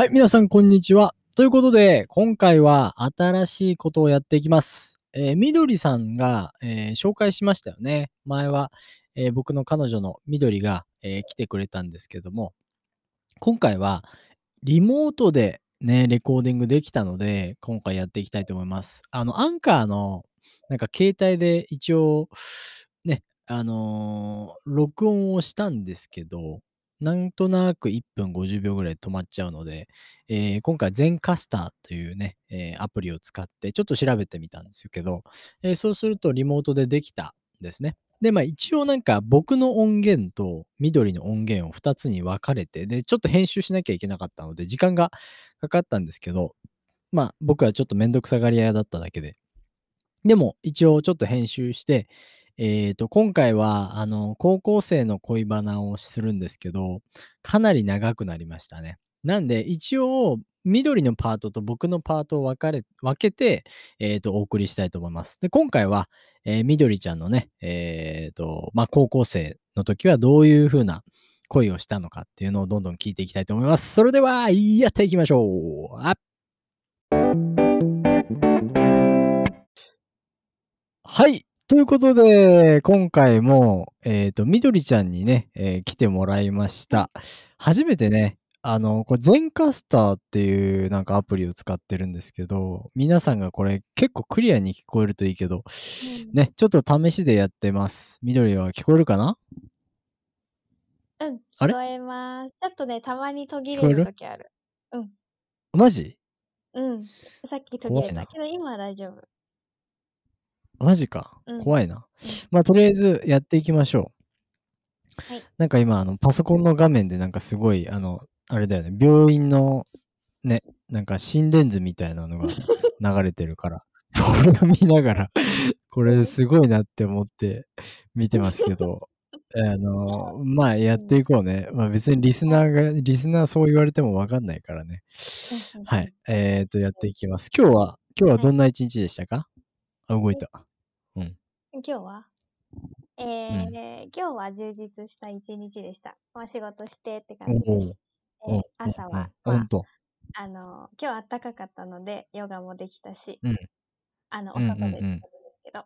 はい、皆さん、こんにちは。ということで、今回は新しいことをやっていきます。えーみどりさんが、えー紹介しましたよね。前は、えー僕の彼女のみどりが、え来てくれたんですけども、今回はリモートでね、レコーディングできたので、今回やっていきたいと思います。あの、アンカーの、なんか携帯で一応、ね、あの録音をしたんですけど、なんとなく1分50秒ぐらい止まっちゃうので、えー今回、ゼンカスターというね、えーアプリを使って、ちょっと調べてみたんですけど、えーそうするとリモートでできたんですね。で、まあ一応なんか僕の音源と緑の音源を2つに分かれて、で、ちょっと編集しなきゃいけなかったので、時間がかかったんですけど、まあ僕はちょっとめんどくさがり屋だっただけで。でも一応ちょっと編集して、えっ、と、今回は、あの、高校生の恋バナをするんですけど、かなり長くなりましたね。なんで、一応、緑のパートと僕のパートを分かれ、分けて、えっ、と、お送りしたいと思います。で、今回は、えー緑ちゃんのね、えっ、と、まあ、高校生の時はどういう風な恋をしたのかっていうのをどんどん聞いていきたいと思います。それでは、やっていきましょう。はい。ということで、今回も、えっ、と、みどりちゃんにね、えー来てもらいました。初めてね、あの、これ、ゼンカスターっていうなんかアプリを使ってるんですけど、皆さんがこれ結構クリアに聞こえるといいけど、うんね、ちょっと試しでやってます。みどりは聞こえるかな？うん、あれ？聞こえます。ちょっとね、たまに途切れるる？ときある。うん、マジ？うん。さっき途切れたけど、今は大丈夫。マジかうん。怖いな。うんまあ、とりあえずやっていきましょう。はいなんか今、あの、パソコンの画面でなんかすごい、あの、あれだよね、病院の、ね、なんか心電図みたいなのが 流れてるから、それを見ながら、これすごいなって思って見てますけど、あの、まあ、やっていこうね。まあ別にリスナーが、リスナーそう言われてもわかんないからね。はい。えっ、と、やっていきます。今日は、今日はどんな一日でしたか？あ、動いた。うん。今日は？えー今日は充実した一日でした。まあ、仕事してって感じです。おえー朝は、ほんと。あの、今日暖かかったので、ヨガもできたし、うんあの、おうんうんうん外でできたんですけど、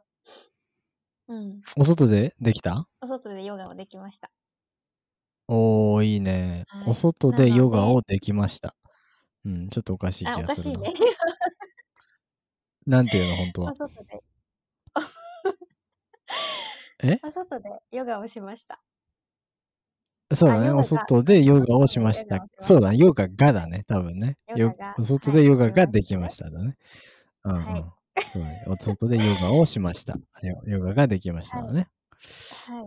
うん、お外でできた？お外でヨガもできました。おー、いいね。はいお外でヨガをできました。うん、ちょっとおかしい気あ、おがするな。かしいね。なんていうの、本当おは？外で。え？お外でヨガをしました。そうだね。お外でヨガをしましたそうだね。ヨガがだね。多分ね。お外でヨガがはいできましただね。うんうん。はいそうだね。お外でヨガをしました。ヨヨガができましただね。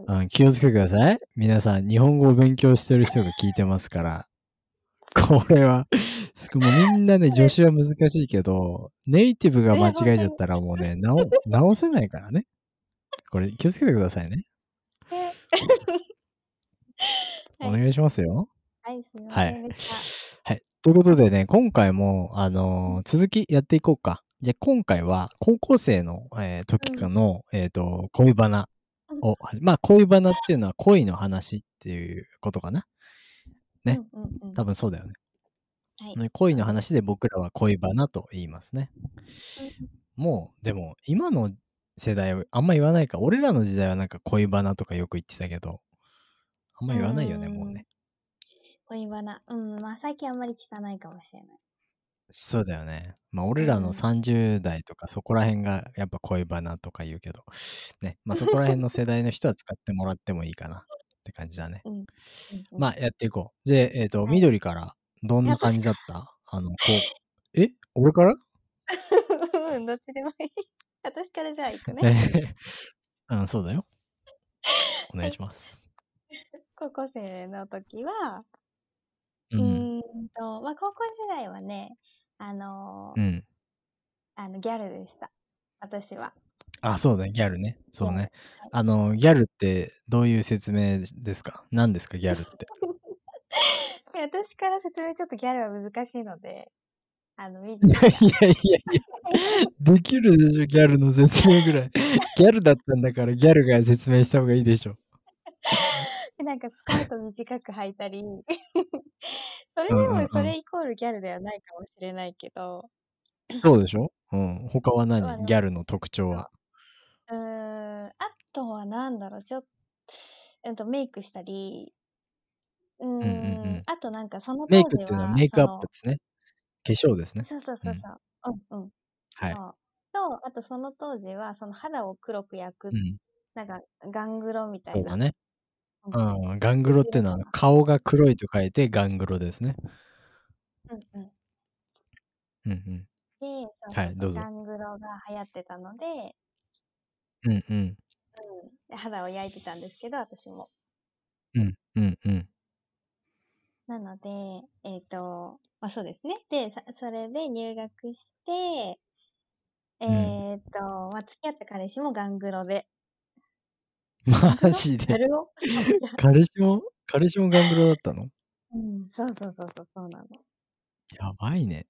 はい。うん、気をつけてください。皆さん、日本語を勉強してる人が聞いてますから。これは、もうみんなね、助手は難しいけど、ネイティブが間違えちゃったらもうね、直直せないからね。これ気をつけてくださいね。お願いしますよ。はい、はい。はい。ということでね、今回も、あのー続きやっていこうか。じゃあ今回は、高校生の、えー時かの、えっ、と、恋バナを、まあ、恋バナっていうのは恋の話っていうことかな。ねうんうんうん。多分そうだよね。はい。ね恋の話で僕らは恋バナと言いますね。もう、でも、今の世代はあんま言わないか。俺らの時代はなんか恋バナとかよく言ってたけど、あんま言わないよね、うんもうね。恋バナ。うん、まあ最近あんまり聞かないかもしれない。そうだよね。まあ、俺らのうん30代とかそこら辺がやっぱ恋バナとか言うけど、ね。まあ、そこら辺の世代の人は使ってもらってもいいかなって感じだね。うん。うんうんまあ、やっていこう。で、えっ、と、はい緑からどんな感じだった？あの、こう、え？俺から？うん、どっちでもいい。私からじゃあ行くね。え うん、そうだよ。お願いします。高校生の時は、う。うんーんと、まあ高校時代はね、あのーうん。あの、ギャルでした。私は。あ、そうだね、ギャルね。そうねはい。あの、ギャルってどういう説明ですか？何ですか、ギャルって？で私から説明ちょっとギャルは難しいので、あの、みいやいやいやいや、できるでしょ、ギャルの説明ぐらい。ギャルだったんだから、ギャルが説明した方がいいでしょ。で なんかスカート短く履いたり、それで。もそれイコールギャルではないかもしれないけど。そうでしょ？うん。他はまあ、何？ギャルの特徴は。そう。ん、あとは何だろう、ちょえっと、メイクしたりううんうんうーん、ん。あとなんかそのメイ当時クっていうのはメは、イクアップですね。化粧ですね。そうそううん。そうそう。うんうん。はい。そう。と、あとその当時は、その肌を黒く焼く、うん。なんかガングロみたいな。そうだね。うん。うん、ガングでロっていうのは。顔が黒いと書いてガングロですね。うんうん。うんうん。で、そうはい、どうぞ。ガングロが流行ってたのでうんうん。うん。で、肌を焼いてたんですけど、私も。うん、うんうん。なので、えっと、ま、そうですね。で、さそれで入学してうん。えっと、ま、付き合った彼氏もガングロで。マジで？彼氏も？彼氏もガングロだったの？うん、そうそうそうそう、そうなの。やばいね。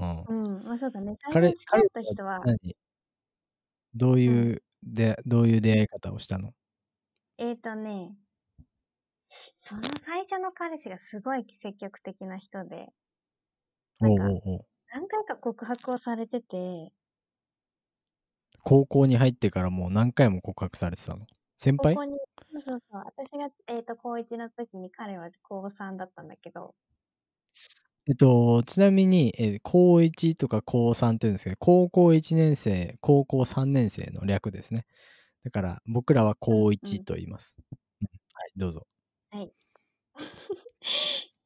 うん。うん、ま、そうだね、彼に付き合った彼は人は何？どううん。いうでどういう出会い方をしたの？えっとねその最初の彼氏がすごい積極的な人でなんか。何回か告白をされてて高校に入ってからもう何回も告白されてたの？先輩？高校にそうそうそう、私が、えっと、高1の時に、彼は高3だったんだけどえっと、ちなみに、え、高1とか高3って言うんですけど、高校1年生、高校3年生の略ですね。だから僕らは高1うんうん。と言います。うん、はい、どうぞ。はい。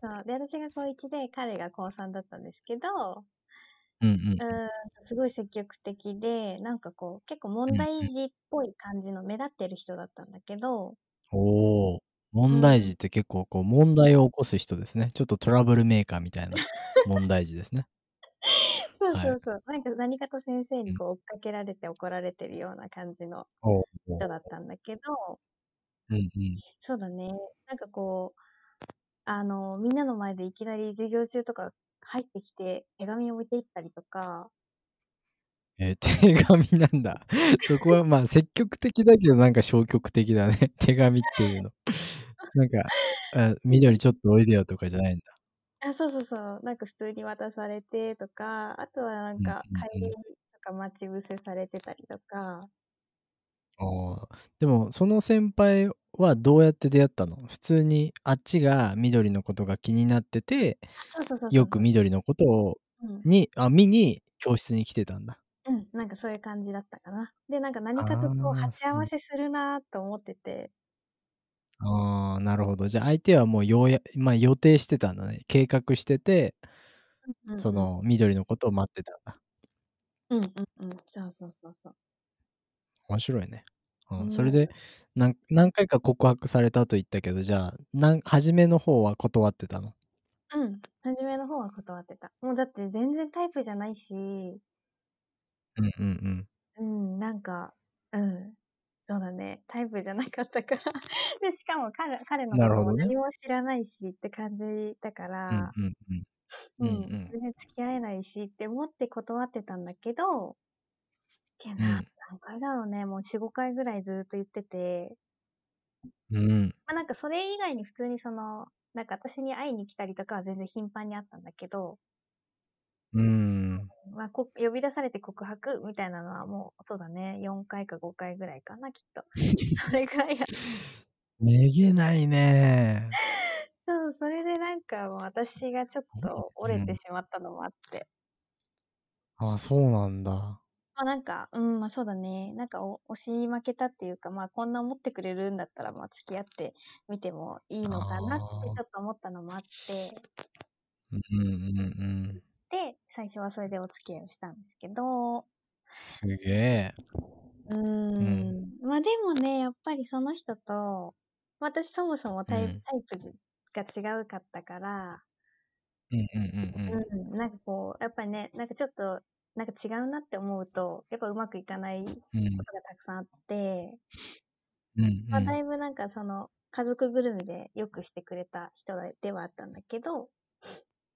そう、で、私が高1で、彼が高3だったんですけどうんうんうん。すごい積極的で、なんかこう、結構。問題児っぽい感じの目立ってる人だったんだけどおお、うん。問題児って結構こう問題を起こす人ですね。ちょっとトラブルメーカーみたいな問題児ですね。そうはい。そうそう。なんか何かと先生うん。にこう追っかけられて怒られてるような感じの人だっお。たんだけどうんうん。そうだね。なんかこう、あの、みんなの前でいきなり授業中とか入ってきて、手紙を置いていったりとかえ、手紙なんだ。そこは、ま、積極的だけどなんか消極的だね。手紙っていうの。なんか、あ、緑ちょっとおいでよとかじゃないんだ。あ、そうそうそう。なんか普通に渡されてとか、あとはなんうんか帰りうんうん。とか待ち伏せされてたりとかああ、でもその先輩はどうやって出会ったの？普通にあっちが緑のことが気になってて、そうそうそうそよ。く緑のことをうん。にあ、見に教室に来てたんだ。うん、なんかそういう感じだったかな。で、なんか何かとこうああ、鉢合そう。わせするなと思っててああ、なるほど。じゃ、相手はもうようやま、予定してたんだね。計画しててうんうんうん。その緑のことを待ってたんだ。うんうんうん。そうそうそうそう。面白いね。うん、それで、ね。なん何回か告白されたと言ったけど、じゃあ、なん初めの方は断ってたの？うん、初めの方は断ってた。もうだって全然タイプじゃないしうんうんうん。うん、なんか、うん、そうだね、タイプじゃなかったから。で、しかも彼彼のことも。何も知らないしって感じだかうんらうんうん。うん、うんうん。全然付き合えないしって思って断ってたんだけどけなうん。何回だろうね、もう4、5回ぐらいずっと言っててうん。ま、なんかそれ以外に普通にその、なんか私に会いに来たりとかは全然頻繁にあったんだけどうーん。うん、ま、こ呼び出されて告白みたいなのはもう、そうだね、4回か5回ぐらいかな、きっと。それぐらいやめげないね。そう、それでなんかもうす私がちょっと折れてうん。しまったのもあってあ、そうなんだ。ま、なんか、うん、ま、そうだね、なんかお押し負けたっていうか、ま、こんな思ってくれるんだったら、ま、付き合ってみてもいいのかなってああ。ちょっと思ったのもあってうんうんうんうん。で、最初はそれでお付き合いをしたんですけどすげえ。うーうん。ん、ま、でもね、やっぱりその人と、私そもそもタイうん。タイプじが違うかったからうんうんうんうん。うん、なんかこう、やっぱりね、なんかちょっと、なんか違うなって思うと、やっぱうまくいかないこうん。とがたくさんあってうんうま、だん。いぶなんかその、家族ぐるみで良くしてくれた人でではあったんだけど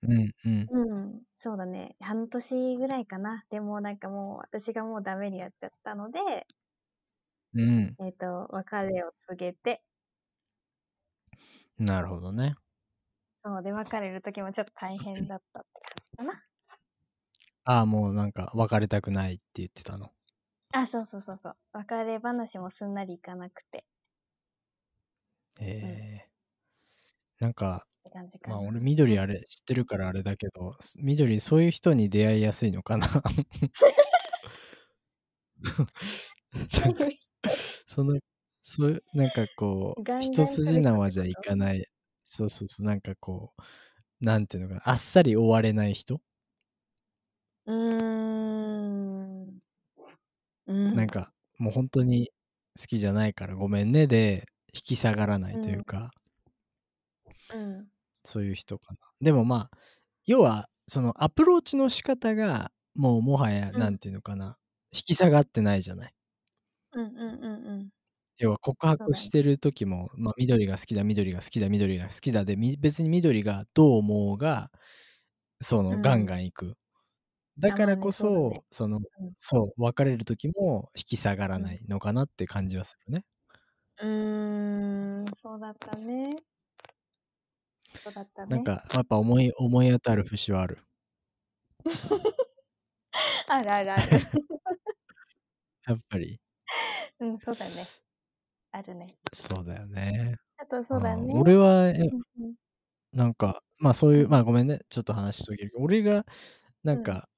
うんうん。うん、そうだね、半年ぐらいかな。でもなんかもう、私がもうダメにやっちゃったのでうん。えっと、別れを告げてなるほどね。そう、で、別れる時もちょっと大変だったって感じかな。ああ、もうなんか別れたくないって言ってたの。あ、そうそうそうそう。別れ話もすんなりいかなくて。へえ。なんか、って感じかまあな。俺緑あれ知ってるからあれだけど、す緑そういう人に出会いやすいのかな。なんか、その、そうなんかこう、ガンガン一筋縄じゃいかない、そうそうそう、なんかこう、なんていうのかな、あっさり終われない人うーん。うん。なんか、もう本当に好きじゃないからごめんねで、引き下がらなう。いというんか、うん。そういう人かな。でもまあ、要は、そのアプローチの仕方が、もうもはや、うん。なんていうのかな、引き下がってないじゃない。うんうんうんうん。要は告そうだね。白してる時も、まあ、緑が好きだ、緑が好きだ、緑が好きだで、み別に緑がどう思おうが、そうのガンん。ガン行く。だからこそね。そ、その、うん。そう、別れる時も引き下がらう。なんいのかなって感じはするね。うーん、そうだったね。そうだったね。なんか、やっぱ思い思い当たる節はある。あるあるある。やっぱり。うん、そうだね。あるね。そうだよね。あとそうだうん、ね。俺は。なんか、まあ、そういうう、ん。まあ、ごめんね、ちょっと話し途切れるけど、俺がなん。か、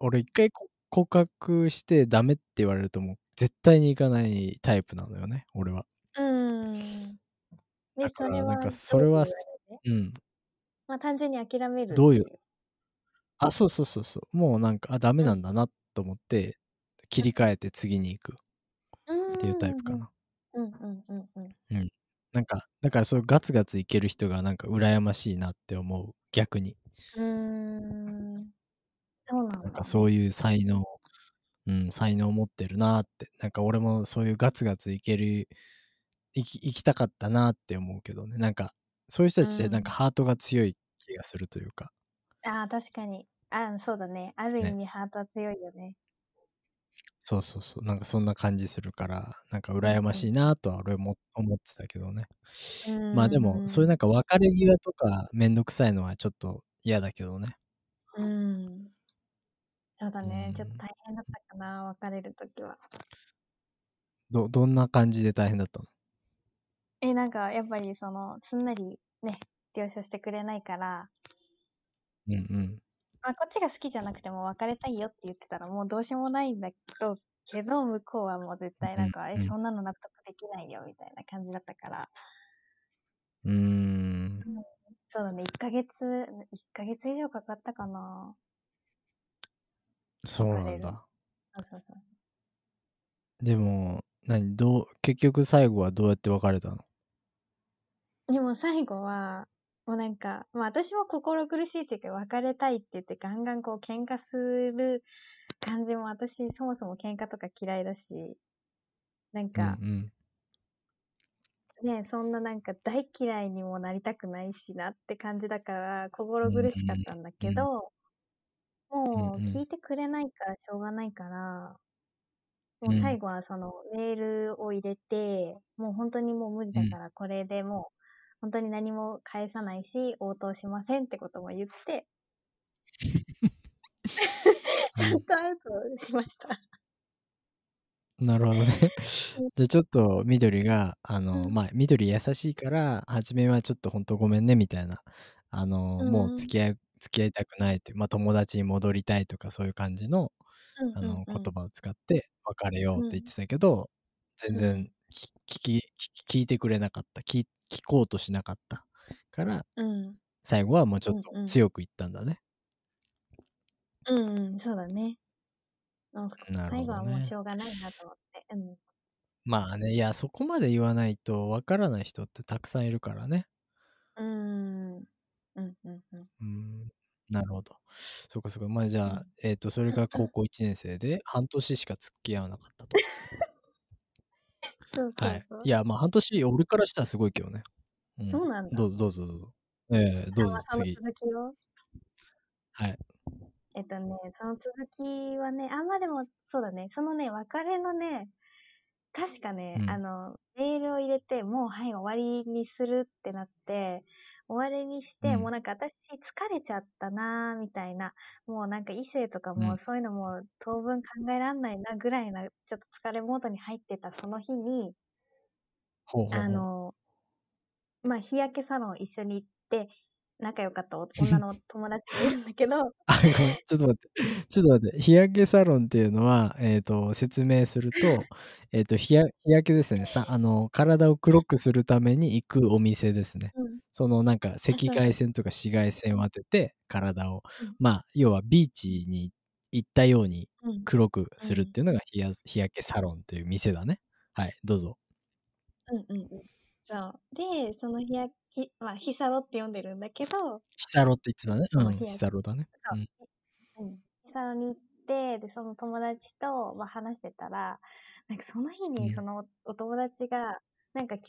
俺一回こ告白してダメって言われるともう絶対に行かないタイプなのよね、俺は。うーん。で、だからなんかそれは、どうん。まあ、単純に諦めるっどういう？あ、そうそうそうそう。もうなんか、あ、ダメう。なんんだなと思って、切うん。り替えて次に行くうっていうタイプかな。うん。うんうんうんうん。うん。なんか、だからそういうガツガツいける人がなんか羨ましいなって思う、逆に。うーん。なんかそういう才能うん、才能持ってるなって。なんか俺もそういうガツガツいける、いき行きたかったなって思うけどね。なんか、そういう人うたちってなんかん。ハートが強い気がするというか。ああ、確かに。ああ、そうだね。ある意ね。味ハートは強いよね。そうそうそう。なんかそんな感じするから、なんかうん羨まうん。しいなとは俺も思ってたけどね。うまあでも、そういう。なんか別れ際とかめんどくさいのはちょっと嫌だけどね。うーん。そうだうね。ちょっとん。大変だったかな、別れる時は。どどんな感じで大変だったの？え、なんかやっぱりその、すんなりね、了承してくれないからうんうん。ま、こっちが好きじゃなくても別れたいよって言ってたらもうどうしようもないんだけどけど、向こうはもう絶対なんか、え、うんうん。そんなの納得できないよみたいな感じだったから。うーん。うん、そうだね、1ヶ月、1ヶ月以上かかったかな。そう。なんだ。そうそうそう。でも、何、どう結局最後はどうやって別れたの？でも最後は、もうなんか、ま、私も心苦しいっていうか、別れたいって言ってガンガンこう喧嘩する感じも私そもそも喧嘩とか嫌いだし、なんうんかうん。ね、そんななんか大嫌いにもなりたくないしなって感じだから、う心苦しかったんだけ。ど、うんもううん。聞いてくれないからしょうがないから、もうう最ん。後はそのメールを入れて、もうほんとにもう無理うん。だからこれでもう、ほんとに何も返さないし、応答しませんってことも言って うん。ちゃんとアウトしました。なるほどね。うん。じゃ、ちょっと緑が、あの、うん。ま、緑優しいから、初めはちょっとほんとごめんねみたいな、あの、うもう。付き合い付き合いたくないっていう、ま、友達に戻りたいとかそういう感じの、うんあの。言葉を使って別れよううん。って言ってたけど、全うん。然き聞きき聞いてくれなかった。き聞こうとしなかったからうん。最後はもうちょっと。強く言ったんだね。うんうん、そうだね。なんか、なる最後はもうしほどね。ょうがないなと思って、うん。まあね、いや、そこまで言わないと分からない人ってたくさんいるからね。うーん。うんうんうん。うーん、なるほど。そっかそっか。ま、じゃあ、うん。えっと、それが高校1年生で、半年しか付き合わなかったと。そうそはい。うそう。いや、ま、半年、俺からしたらすごいけどね。う。そうんなんだ。どうぞどうぞどうぞ。ええ、どあ、うぞ次。続きを はい。えっとね、その続きはね、あ、ま、でも、そうだね、そのね、別れのね、確かね、あうん。の、メールを入れて、もう、はい、終わりにするってなって、終わりにして、うんもうなんか私疲れちゃったなーみたいな、もうなんか異性とかうんもそういうのも当分考えらんないなぐらいな、ちょっと疲れモードに入ってたその日に、ほうほうほう。あの、まあ、日焼けサロン一緒に行って、仲良かったお女の友達がいるんだけど、あ、ごめん、ちょっと待って。ちょっと待って。日焼けサロンっていうのは、えっ、と、説明すると、えっ、と日焼けですね。さ、あの、体を黒くするために行くお店ですね。うん、そのなんか赤外線とか紫外線を当てて、体を、うんまあ、要はビーチに行ったようにうん、黒くするっていうのが日焼けサロンっていう店だね。はい、どうぞ。うんうんうん。そう。で、その日焼け、まあ、日サロって呼んでるんだけど、ヒサロって言ってたね。うん、そう日焼けヒサロだね。そうう、うん。日サロに行って、で、その友達と、まあ、話してたら、なんかその日うんにそのお友達が、なんか今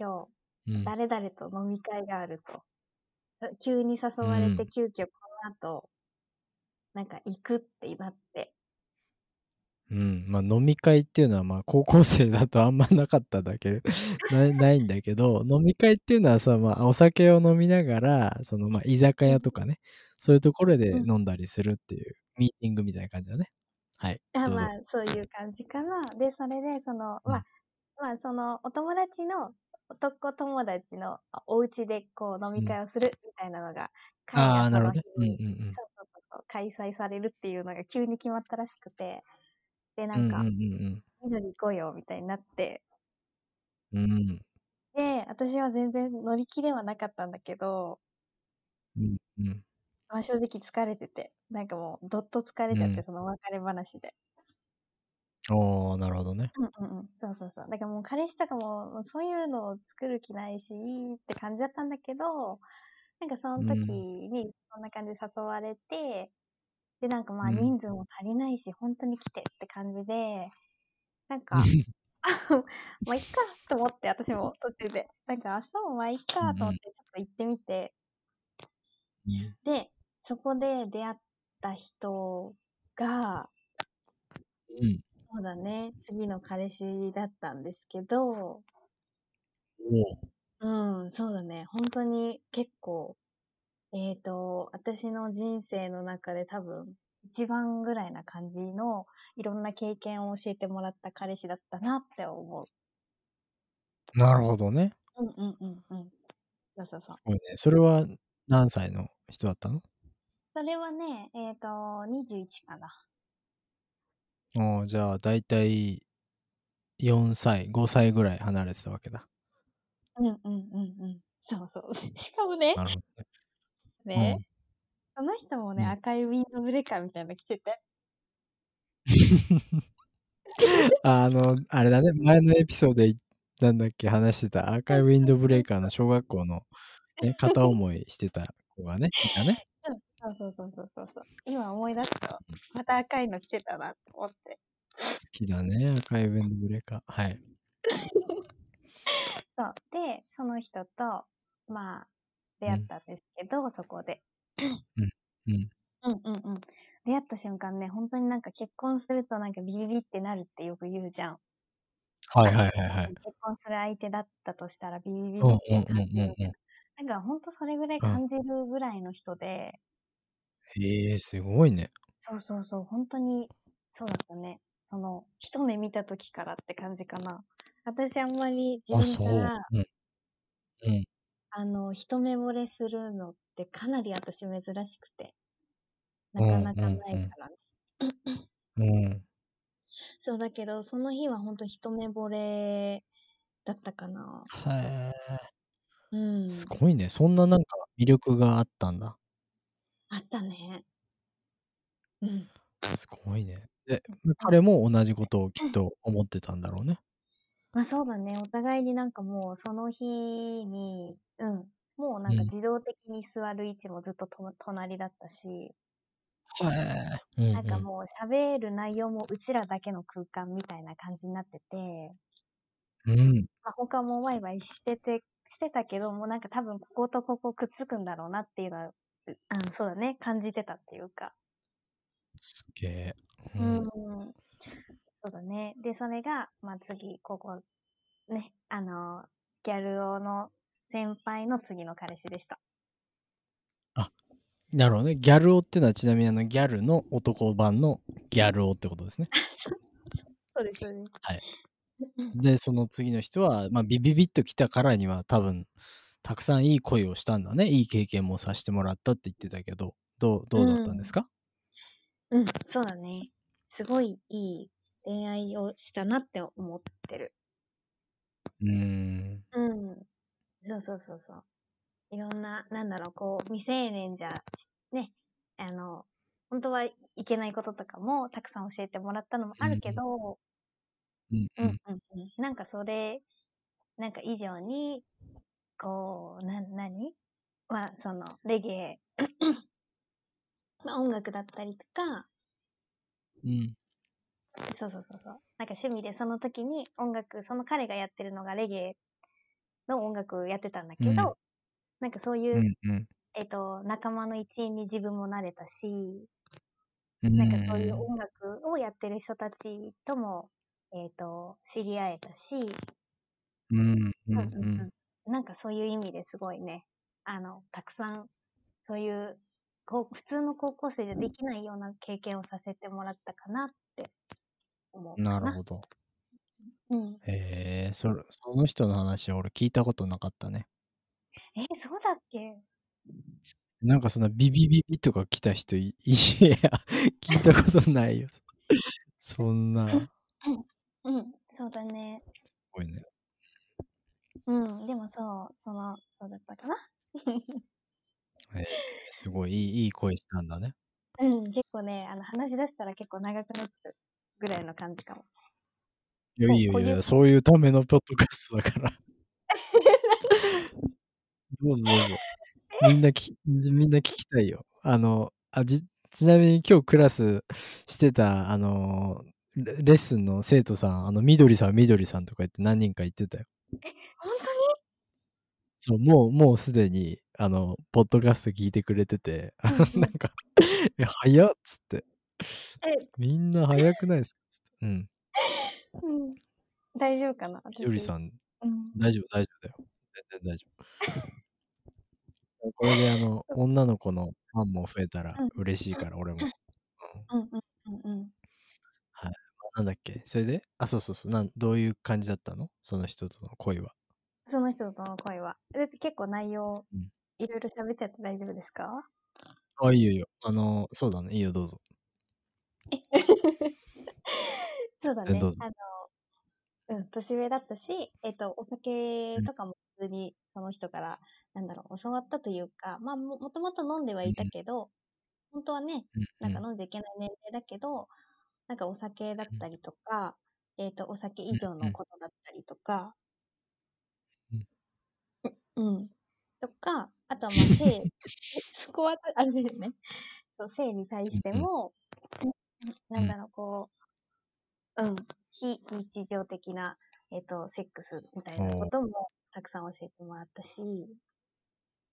ん。うん日、誰々と飲み会があると。急に誘われて、うん急遽この後、なんか行くってなって。うん、まあ飲み会っていうのはまあ高校生だとあんまなかっただけ なないんだけど飲み会っていうのはさ、まあ、お酒を飲みながらそのまあ居酒屋とかねそういうところでうん飲んだりするっていうミーティングみたいな感じだね。はい。あどうぞまあ、そういう感じかな。で、それで、その、うんまあ、まあ、その、お友達の、男友達のあお家でこう飲み会をするみたいなのが、ああ、なるほどね。うんうん。そうそうそうそう、開催されるっていうのが急に決まったらしくて、で、なか、うんうんんうん緑行こうよみたいになって、うん。うんで、私は全然乗り気ではなかったんだけど、うんうん。まあ、正直疲れてて、なんかもうどっと疲れちゃって、うんその別れ話で。おー、なるほどね。うんうんうん。そうそうそう。だからもう彼氏とかも、そういうのを作る気ないし、って感じだったんだけど、なんかその時にそんな感じで誘われて、で、なんかまあうん人数も足りないし、本当に来てって感じで、なんか、まあいっかと思って、私も途中で。なんか、あ、そう、まあいっかと思って、ちょっと行ってみて、うんで、そこで出会った人が、うん。そうだね、次の彼氏だったんですけど、うん、そうだね。本当に結構、えっ、と、私の人生の中で多分、一番ぐらいな感じの、いろんな経験を教えてもらった彼氏だったなって思なるほどね。う。うんうんうんうん。そうそうそう。すごいね。それは何歳の人だったの？それはね、えっ、と、21かな。おーじゃあ大体4歳、5歳ぐらい離れてたわけだ。うんうんうんうん。そうそう。しかもね、なるほどね。ね、その人もね、うん赤いウィンドブレーカーみたいなの着てて。あの、あれだね、前のエピソードでなんだっけ、話してた赤いウィンドブレーカーの小学校の、ね、片思いしてた子がね、いたね。そうそうそうそうそうそう。今思い出すと、また赤いの着てたなって思って。好きだね、赤いウィンドブレーカー。はい。そう。で、その人と、まあ、出会ったんですけど、そこで。うん。うんうんうん。出会った瞬間ね、本当になんか結婚するとなんかビビビってなるってよく言うじゃん。はいはいはいはい。結婚する相手だったとしたらビビビうんうんってうん感じるうんうん。なんか本当それぐらい感じるぐらいの人で、へえ、すごいね。そうそうそう、本当に、そうだったね。その、一目見た時からって感じかな。私あんまりあ、そう。自分から、うん。うん。あの、一目惚れするのってかなり私珍しくて。なかなかないからね。うん。そうだけど、その日は本当一目惚れだったかな。へうんえ、。すごいね。そんななんか魅力があったんだ。あったね。うん。すごいね。で、彼も同じことをきっと思ってたんだろうね。まあそうだね。お互いになんかもうその日に、うん。もうなんかうん自動的に座る位置もずっとと隣だったし、へえ。うんなんかもう喋る内容もうちらだけの空間みたいな感じになってて、うん。うん。まあ、他もワイワイしてて、してたけど、もうなんか多分こことここくっつくんだろうなっていうのは、うあのそうだね、感じてたっていうか。すげえ。ううんん。そうだね。で、それが、まあ次、ここ、ね、あの、ギャル男の先輩の次の彼氏でした。なるほどね。ギャル男ってのはちなみにあのギャルの男版のギャル男ってことですね。そうです、そうです。はい。で、その次の人は、まあ、ビビビッと来たからには多分、たくさんいい恋をしたんだね。いい経験もさせてもらったって言ってたけど、どう、どうだったんですか？うん、そうだね。すごいいい恋愛をしたなって思ってる。うーん。うん。そうそうそうそう。いろんな、なんだろう、こう、未成年じゃ、ね、あの、本当はいけないこととかもたくさん教えてもらったのもあるけど、うんうんうんうん。なんかそれ、なんか以上に、こう、な、何？まあ、その、レゲエ、まあ音楽だったりとか、うん。そうそうそうそう。なんか趣味でその時に音楽、その彼がやってるのがレゲエの音楽をやってたんだけど、うんなんかそういう、うんうん。えっと、仲間の一員に自分もなれたし、うん。なんかそういう音楽をやってる人たちとも、えっと、知り合えたし、うんうんうんなんかそういう意味ですごいね、あの、たくさん、そういう、こう普通の高校生じゃできないような経験をさせてもらったかなって思うかな。なるほど。うん。へえ、それ、その人の話は俺聞いたことなかったね。え、そうだっけ？なんかそんなビビビビとか来た人い、いや、聞いたことないよ。そんな、すうん、そうだね。ごいね。うん、でもそう、その、そうだったかな。すごいいい、いい声したんだね。うん、結構ね、あの、話し出したら結構長くなっちゃうぐらいの感じかも。いや、いいよ、こういや、そういうためのポッドキャストだから。どうぞどうぞ。みんなき、みんな聞きたいよ。あの、あじちなみに今日クラスしてた、あの、レレッスンの生徒さん、あの、みどりさん、みどりさんとか言って何人か言ってたよ。本そう、もう、もうすでに、あの、ポッドキャスト聞いてくれてて、なんか、え、早っつって。みんな早くないですか？うん。うん。大丈夫かなみどりさん。ん、うん。大丈夫、大丈夫だよ。全然大丈夫。これで、あの、女の子のファンも増えたらうん嬉しいから、俺も。うん。うんうんうんうん。なんだっけ？それで？あ、そうそうそう。なんどういう感じだったの？その人との恋は。その人との声は。結構内容うん、いろいろ喋っちゃって大丈夫ですか？あ、いいよいいよ。あの、そうだね。いいよ、どうぞ。そうだね全然どう。ぞ。あの、うん、年上だったし、えっと、お酒とかも普通にその人から、なんだろう、教わったというか、まあ、ももともと飲んではいたけど、本当はね、うんなんか飲んじゃいけない年齢だけど、なんかお酒だったりとか、えっと、お酒以上のことだったりとか、うん。とか、あとはまあ、性、そこはあれですね。そう、性に対しても、なんだろう、こう、うん、非日常的な、えっ、と、セックスみたいなこともたくさん教えてもらったし、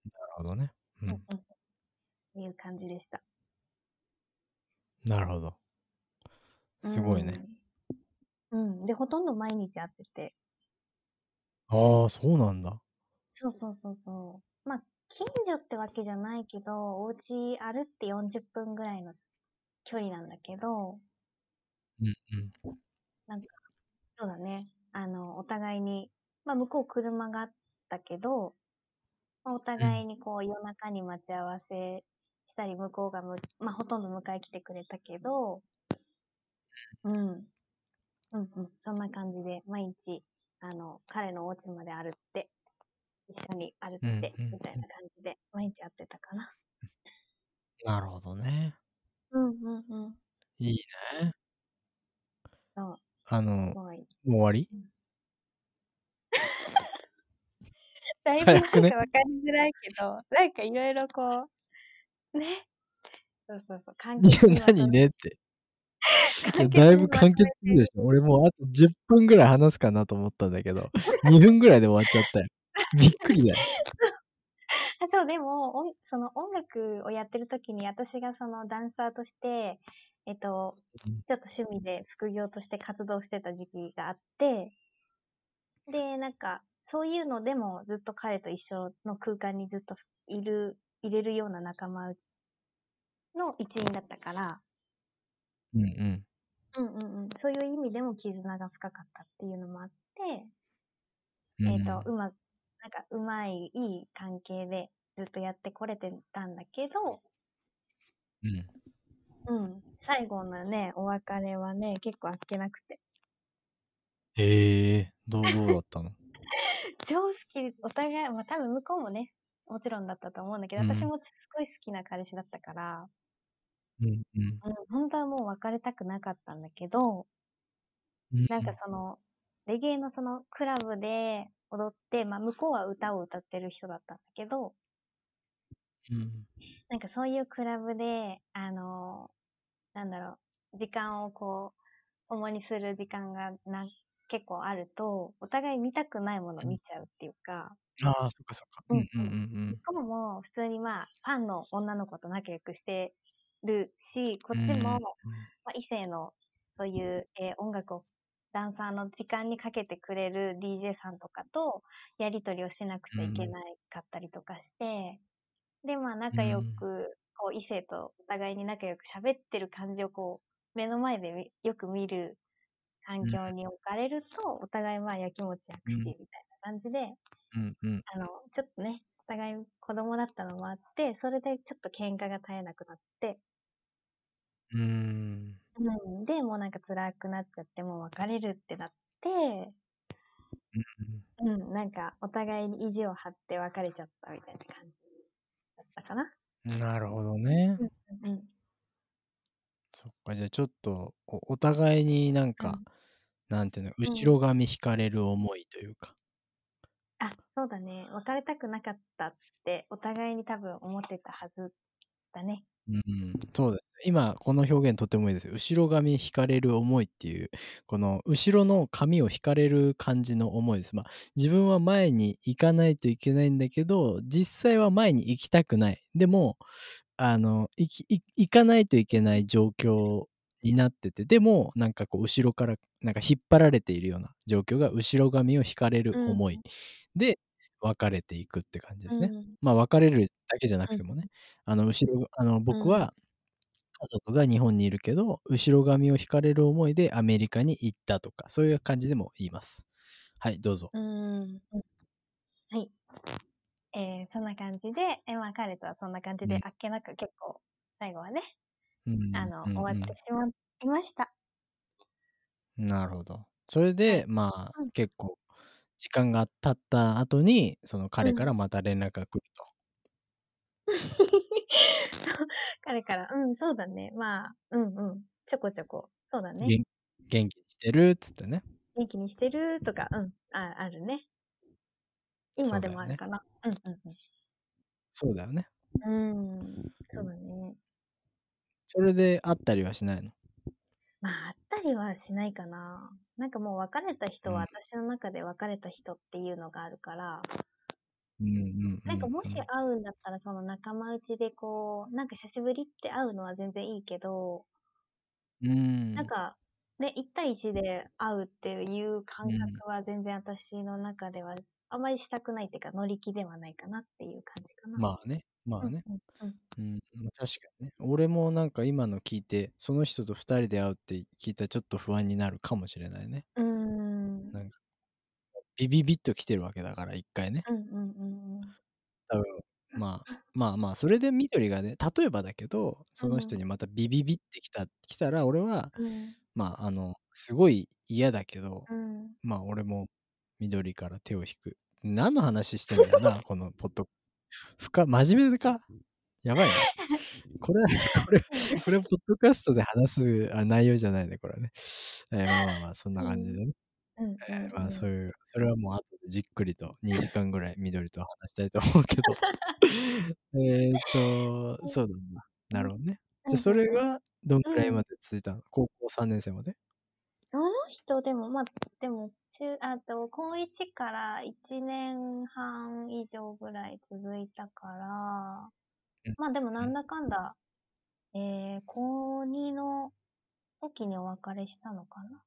なるほどね。ううん、ん。うん、いう感じでした。なるほど。すごいね。うん。うん。で、ほとんど毎日会ってて、ああ、そうなんだ。そうそうそうそう。まあ、近所ってわけじゃないけど、お家歩って40分ぐらいの距離なんだけど、うんうん。そうだね。あの、お互いに、まあ、向こう車があったけど、まあ、お互いにこう夜中に待ち合わせしたり、向こうがむ、まあ、ほとんど迎え来てくれたけど、うん。うんうん。そんな感じで、毎日、あの、彼のお家まで歩って、一緒に歩って、みたいな感じで、毎日会ってたかな。なるほどね。うんうんうん。いいね。そう、あの。もう終わり？だいぶなんか早くねわかりづらいけど、なんかいろいろこう、ね。そうそうそう、簡い潔にや、何ねって。いや、だいぶにまとめ簡潔てでしょ。俺もうあと10分ぐらい話すかなと思ったんだけど、2分ぐらいで終わっちゃったよ。びっくりだよ。あそう、でも、音その音楽をやってる時に、私がそのダンサーとして、えっと、うんちょっと趣味で副業として活動してた時期があって、で、なんか、そういうのでもずっと彼と一緒の空間にずっといる、入れるような仲間の一員だったから、うんうん。うんうんうん。そういう意味でも絆が深かったっていうのもあって、うんえっ、と、うま、なんか、うまい、いい関係でずっとやってこれてたんだけど、うん。うん。最後のね、お別れはね、結構あっけなくて。へえ、どう、どうだったの？超好き、お互い、まあ多分向こうもね、もちろんだったと思うんだけど、うん私もすごい好きな彼氏だったから、うんうん。うん、本当はもう別れたくなかったんだけど、うんなんかその、レゲエのそのクラブで踊って、まあ向こうは歌を歌ってる人だったんだけど、うん。なんかそういうクラブで、あの、なんだろう、時間をこう、共にする時間がな結構あると、お互い見たくないものを見ちゃうっていうか、ああ、そっかそっか。ううんんうんうん向こうも普通にまあ、ファンの女の子と仲良くしてるし、こうん。っちも、うんまあ、異性のそういう、えー音楽をダンサーの時間にかけてくれる DJ さんとかとやり取りをしなくちゃいけなかったりとかして、で、まあ仲良く、こう異性とお互いに仲良く喋ってる感じをこう目の前でみよく見る環境に置かれると、お互いまあやきもち焼くし、うん。みたいな感じで、うんうん。あの、ちょっとね、お互い子供だったのもあって、それでちょっと喧嘩が絶えなくなって、うーん。うん、で、もうなんか辛くなっちゃって、もう別れるってなって、うんうん、なんかお互いに意地を張って別れちゃったみたいな感じだったかな。うんなるほどね。うんうん。そっか、じゃあちょっとおお互いになんか、なんていうの、後ろ髪引かれる思いというか。あ、そうだね。別れたくなかったって、お互いに多分思ってたはずだね。うん、そうですね。今、この表現とてもいいですよ。後ろ髪引かれる思いっていう、この後ろの髪を引かれる感じの思いです。まあ、自分は前に行かないといけないんだけど、実際は前に行きたくない。でも、あの、行き、行行かないといけない状況になってて、でも、なんかこう、後ろから、なんか引っ張られているような状況が、後ろ髪を引かれる思いで、別れていくって感じですね。うんまあ別れるだけじゃなくてもね、あの後ろ、あの僕は家族が日本にいるけど、後ろ髪を引かれる思いでアメリカに行ったとか、そういう感じでも言います。はい、どうぞ。うん。うん。はい。えー、そんな感じで、えまあ彼とはそんな感じでうん、あっけなく結構、最後はね、うんあの、うんうん終わってしまいました。なるほど。それで、はいまあ、うん結構、時間が経った後に、その彼からうんまた連絡が来ると。彼から、うん、そうだね。まあ、うんうん。ちょこちょこ。そうだね。元元気にしてるっつってね。元気にしてるとか、うん、ああるね。今でもあるかな。うんうんそうだよね。うん。うん、そうだね。それで会ったりはしないの？まあ、りはしないかな。なんかもう別れた人はうん私の中で別れた人っていうのがあるから。なんかもし会うんだったらその仲間内でこう、なんか久しぶりって会うのは全然いいけど、うん。なんか、ね、1対1で会うっていう感覚は全然私の中ではあまりしたくないっていうか乗り気ではないかなっていう感じかな。まあね、まあね。うんうん確かにね。俺もなんか今の聞いて、その人と二人で会うって聞いたらちょっと不安になるかもしれないね。うん。うん。なんか、ビビビッと来てるわけだから、一回ね。うんうんうんうん。多分、まあ、まあまあ、それで緑がね、例えばだけど、その人にまたビビビってきた、来たら、俺は、うんまあ、あの、すごい嫌だけど、うん。まあ、俺も緑から手を引く。何の話してんだよな、このポッド。深、真面目か？やばいね。これ、これ、これ、ポッドキャストで話すあ内容じゃないね、これはね。えーまあまあまあ、そんな感じでね。えーまあ、うんそういう、それはもう後でじっくりと2時間ぐらい緑と話したいと思うけど。えーっと、そうだな。なるほどね。じゃあ、それがどんくらいまで続いたの？高校3年生まで？その人でも、まあ、でも、中、あと、高1から1年半以上ぐらい続いたからうん、まあでもなんだかんだ、えー、高2の時にお別れしたのかな。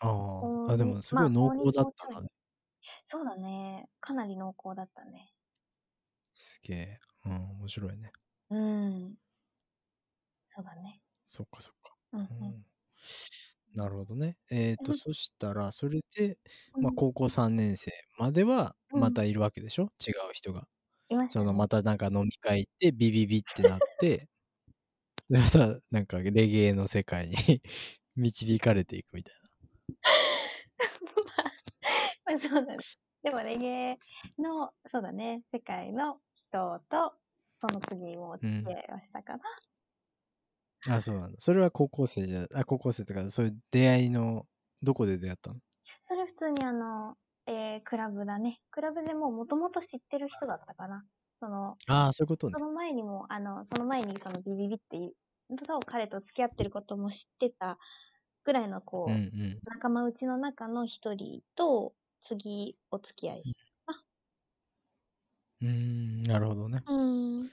あ高あ、あ、で二もすごい濃厚だったんだね。そうだね。かなり濃厚だったね。すげえ。うん、面白いね。うん。そうだね。そっかそっか。うんうん。うんなるほどね。えっ、と、うんそしたら、それで、まあ、うん高校3年生までは、うんまたいるわけでしょ、違う人が。いましたの、またなんか飲み会行って、ビビビってなって、でまた、なんか、レゲエの世界に 導かれていくみたい まあ、そうだね。でもレゲエの、そうだね、世界の人と、その次もお付き合いをしたかな。な。あ、そうなんだ。それは高校生じゃ、あ、高校生とか、そういう出会いの、どこで出会ったの？それ普通にあの、えー、クラブだね。クラブでももともと知ってる人だったかな。その、ああ、そういうことねそ。の前にも、あの、その前にそのビビビっていう、と彼と付き合ってることも知ってたぐらいのこう、うんうん。仲間内の中の一人と、次お付き合い。うーん、なるほどね。うん。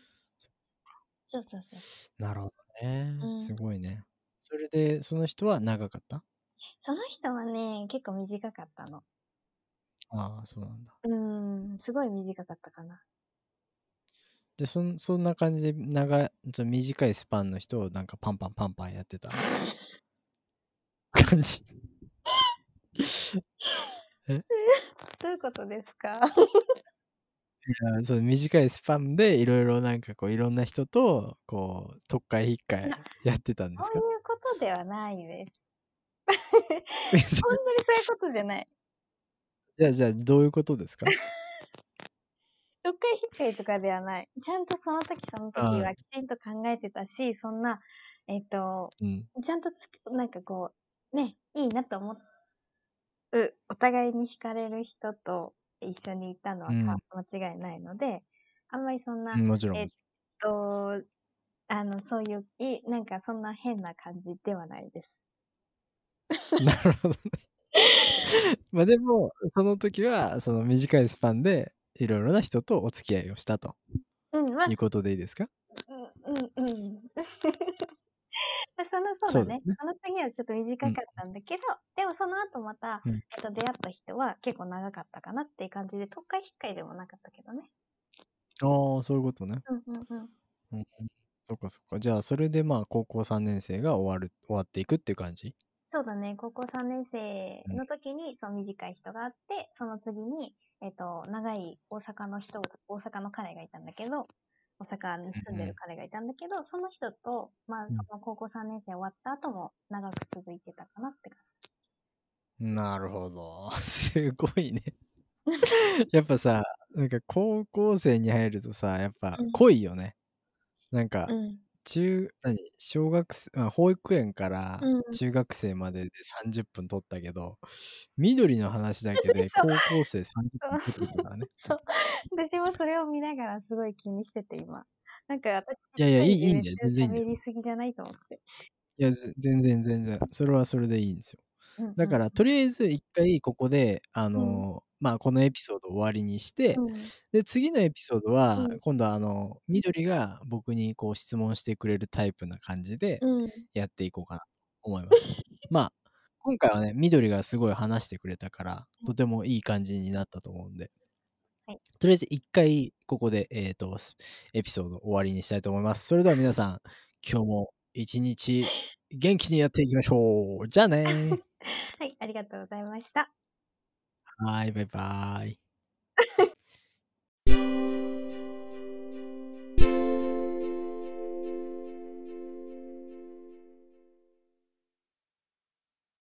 そうそうそう。なるほどね。うんすごいね。それで、その人は長かった？その人はね、結構短かったの。ああ、そうなんだ。うん、すごい短かったかな。で、そんそんな感じで長い、ちょ短いスパンの人をなんかパンパンパンパンやってた？感じ。どういうことですか？いやそう短いスパンでいろいろなんかこういろんな人とこう特会かいやってたんですか？そういうことではないです。本当 にそういうことじゃない。じゃあじゃあどういうことですか？読解引っかいとかではない。ちゃんとその時その時ははきちんと考えてたし、そんな、えっ、と、うん。ちゃんとつなんかこう、ね、いいなと思う、お互いに惹かれる人と一緒にいたのは間違いないので、あんまりそんな、もちろん。えっと、あの、そういう、いなんかそんな変な感じではないです。なるほどね。まあでも、その時は、その短いスパンで、いろいろな人とお付き合いをしたとうん、まあいう、ことでいいですか？うん、うん、うん。その、そううですね。その次はちょっと短かったんだけど、でもその後また、うんえっと、出会った人は結構長かったかなっていう感じで、特会引っかいでもなかったけどね。ああ、そういうことね。うん、うん、うん。うん、そっかそっか。じゃあ、それでまあ、高校3年生が終わる、終わっていくっていう感じ？そうだね、高校3年生の時に、その短い人があって、その次に、えっと、長い大阪の人、大阪の彼がいたんだけど、大阪に住んでる彼がいたんだけど、その人と、まあ、うんその高校3年生終わった後も長く続いてたかなって感なるほど。すごいね。やっぱさ、なんか高校生に入るとさ、やっぱうん濃いよね。なんかじ。、うん。中、何？小学生、あ保育園からうん中学生までで30分取ったけど、緑の話だけで 高校生30分取ってたからね。私もそれを見ながらすごい気にしてて、今。なんか私、いやいやいいいいんだよ全然いいんだよ喋りすぎじゃないと思って。いや、ぜ全然全然。それはそれでいいんですよ。うんうんだから、とりあえず一回ここで、あのーまあ、このエピソード終わりにして、うんで、次のエピソードは、うん今度はあの、緑が僕にこう質問してくれるタイプな感じでうん。やっていこうかなと思います。まあ、今回はね、緑がすごい話してくれたから、とてもいい感じになったと思うんで、はいとりあえず一回ここで、えっ、と、すエピソード終わりにしたいと思います。それでは皆さん、今日も一日元気にやっていきましょう。じゃあねー。はい、ありがとうございました。はい、バイバイ。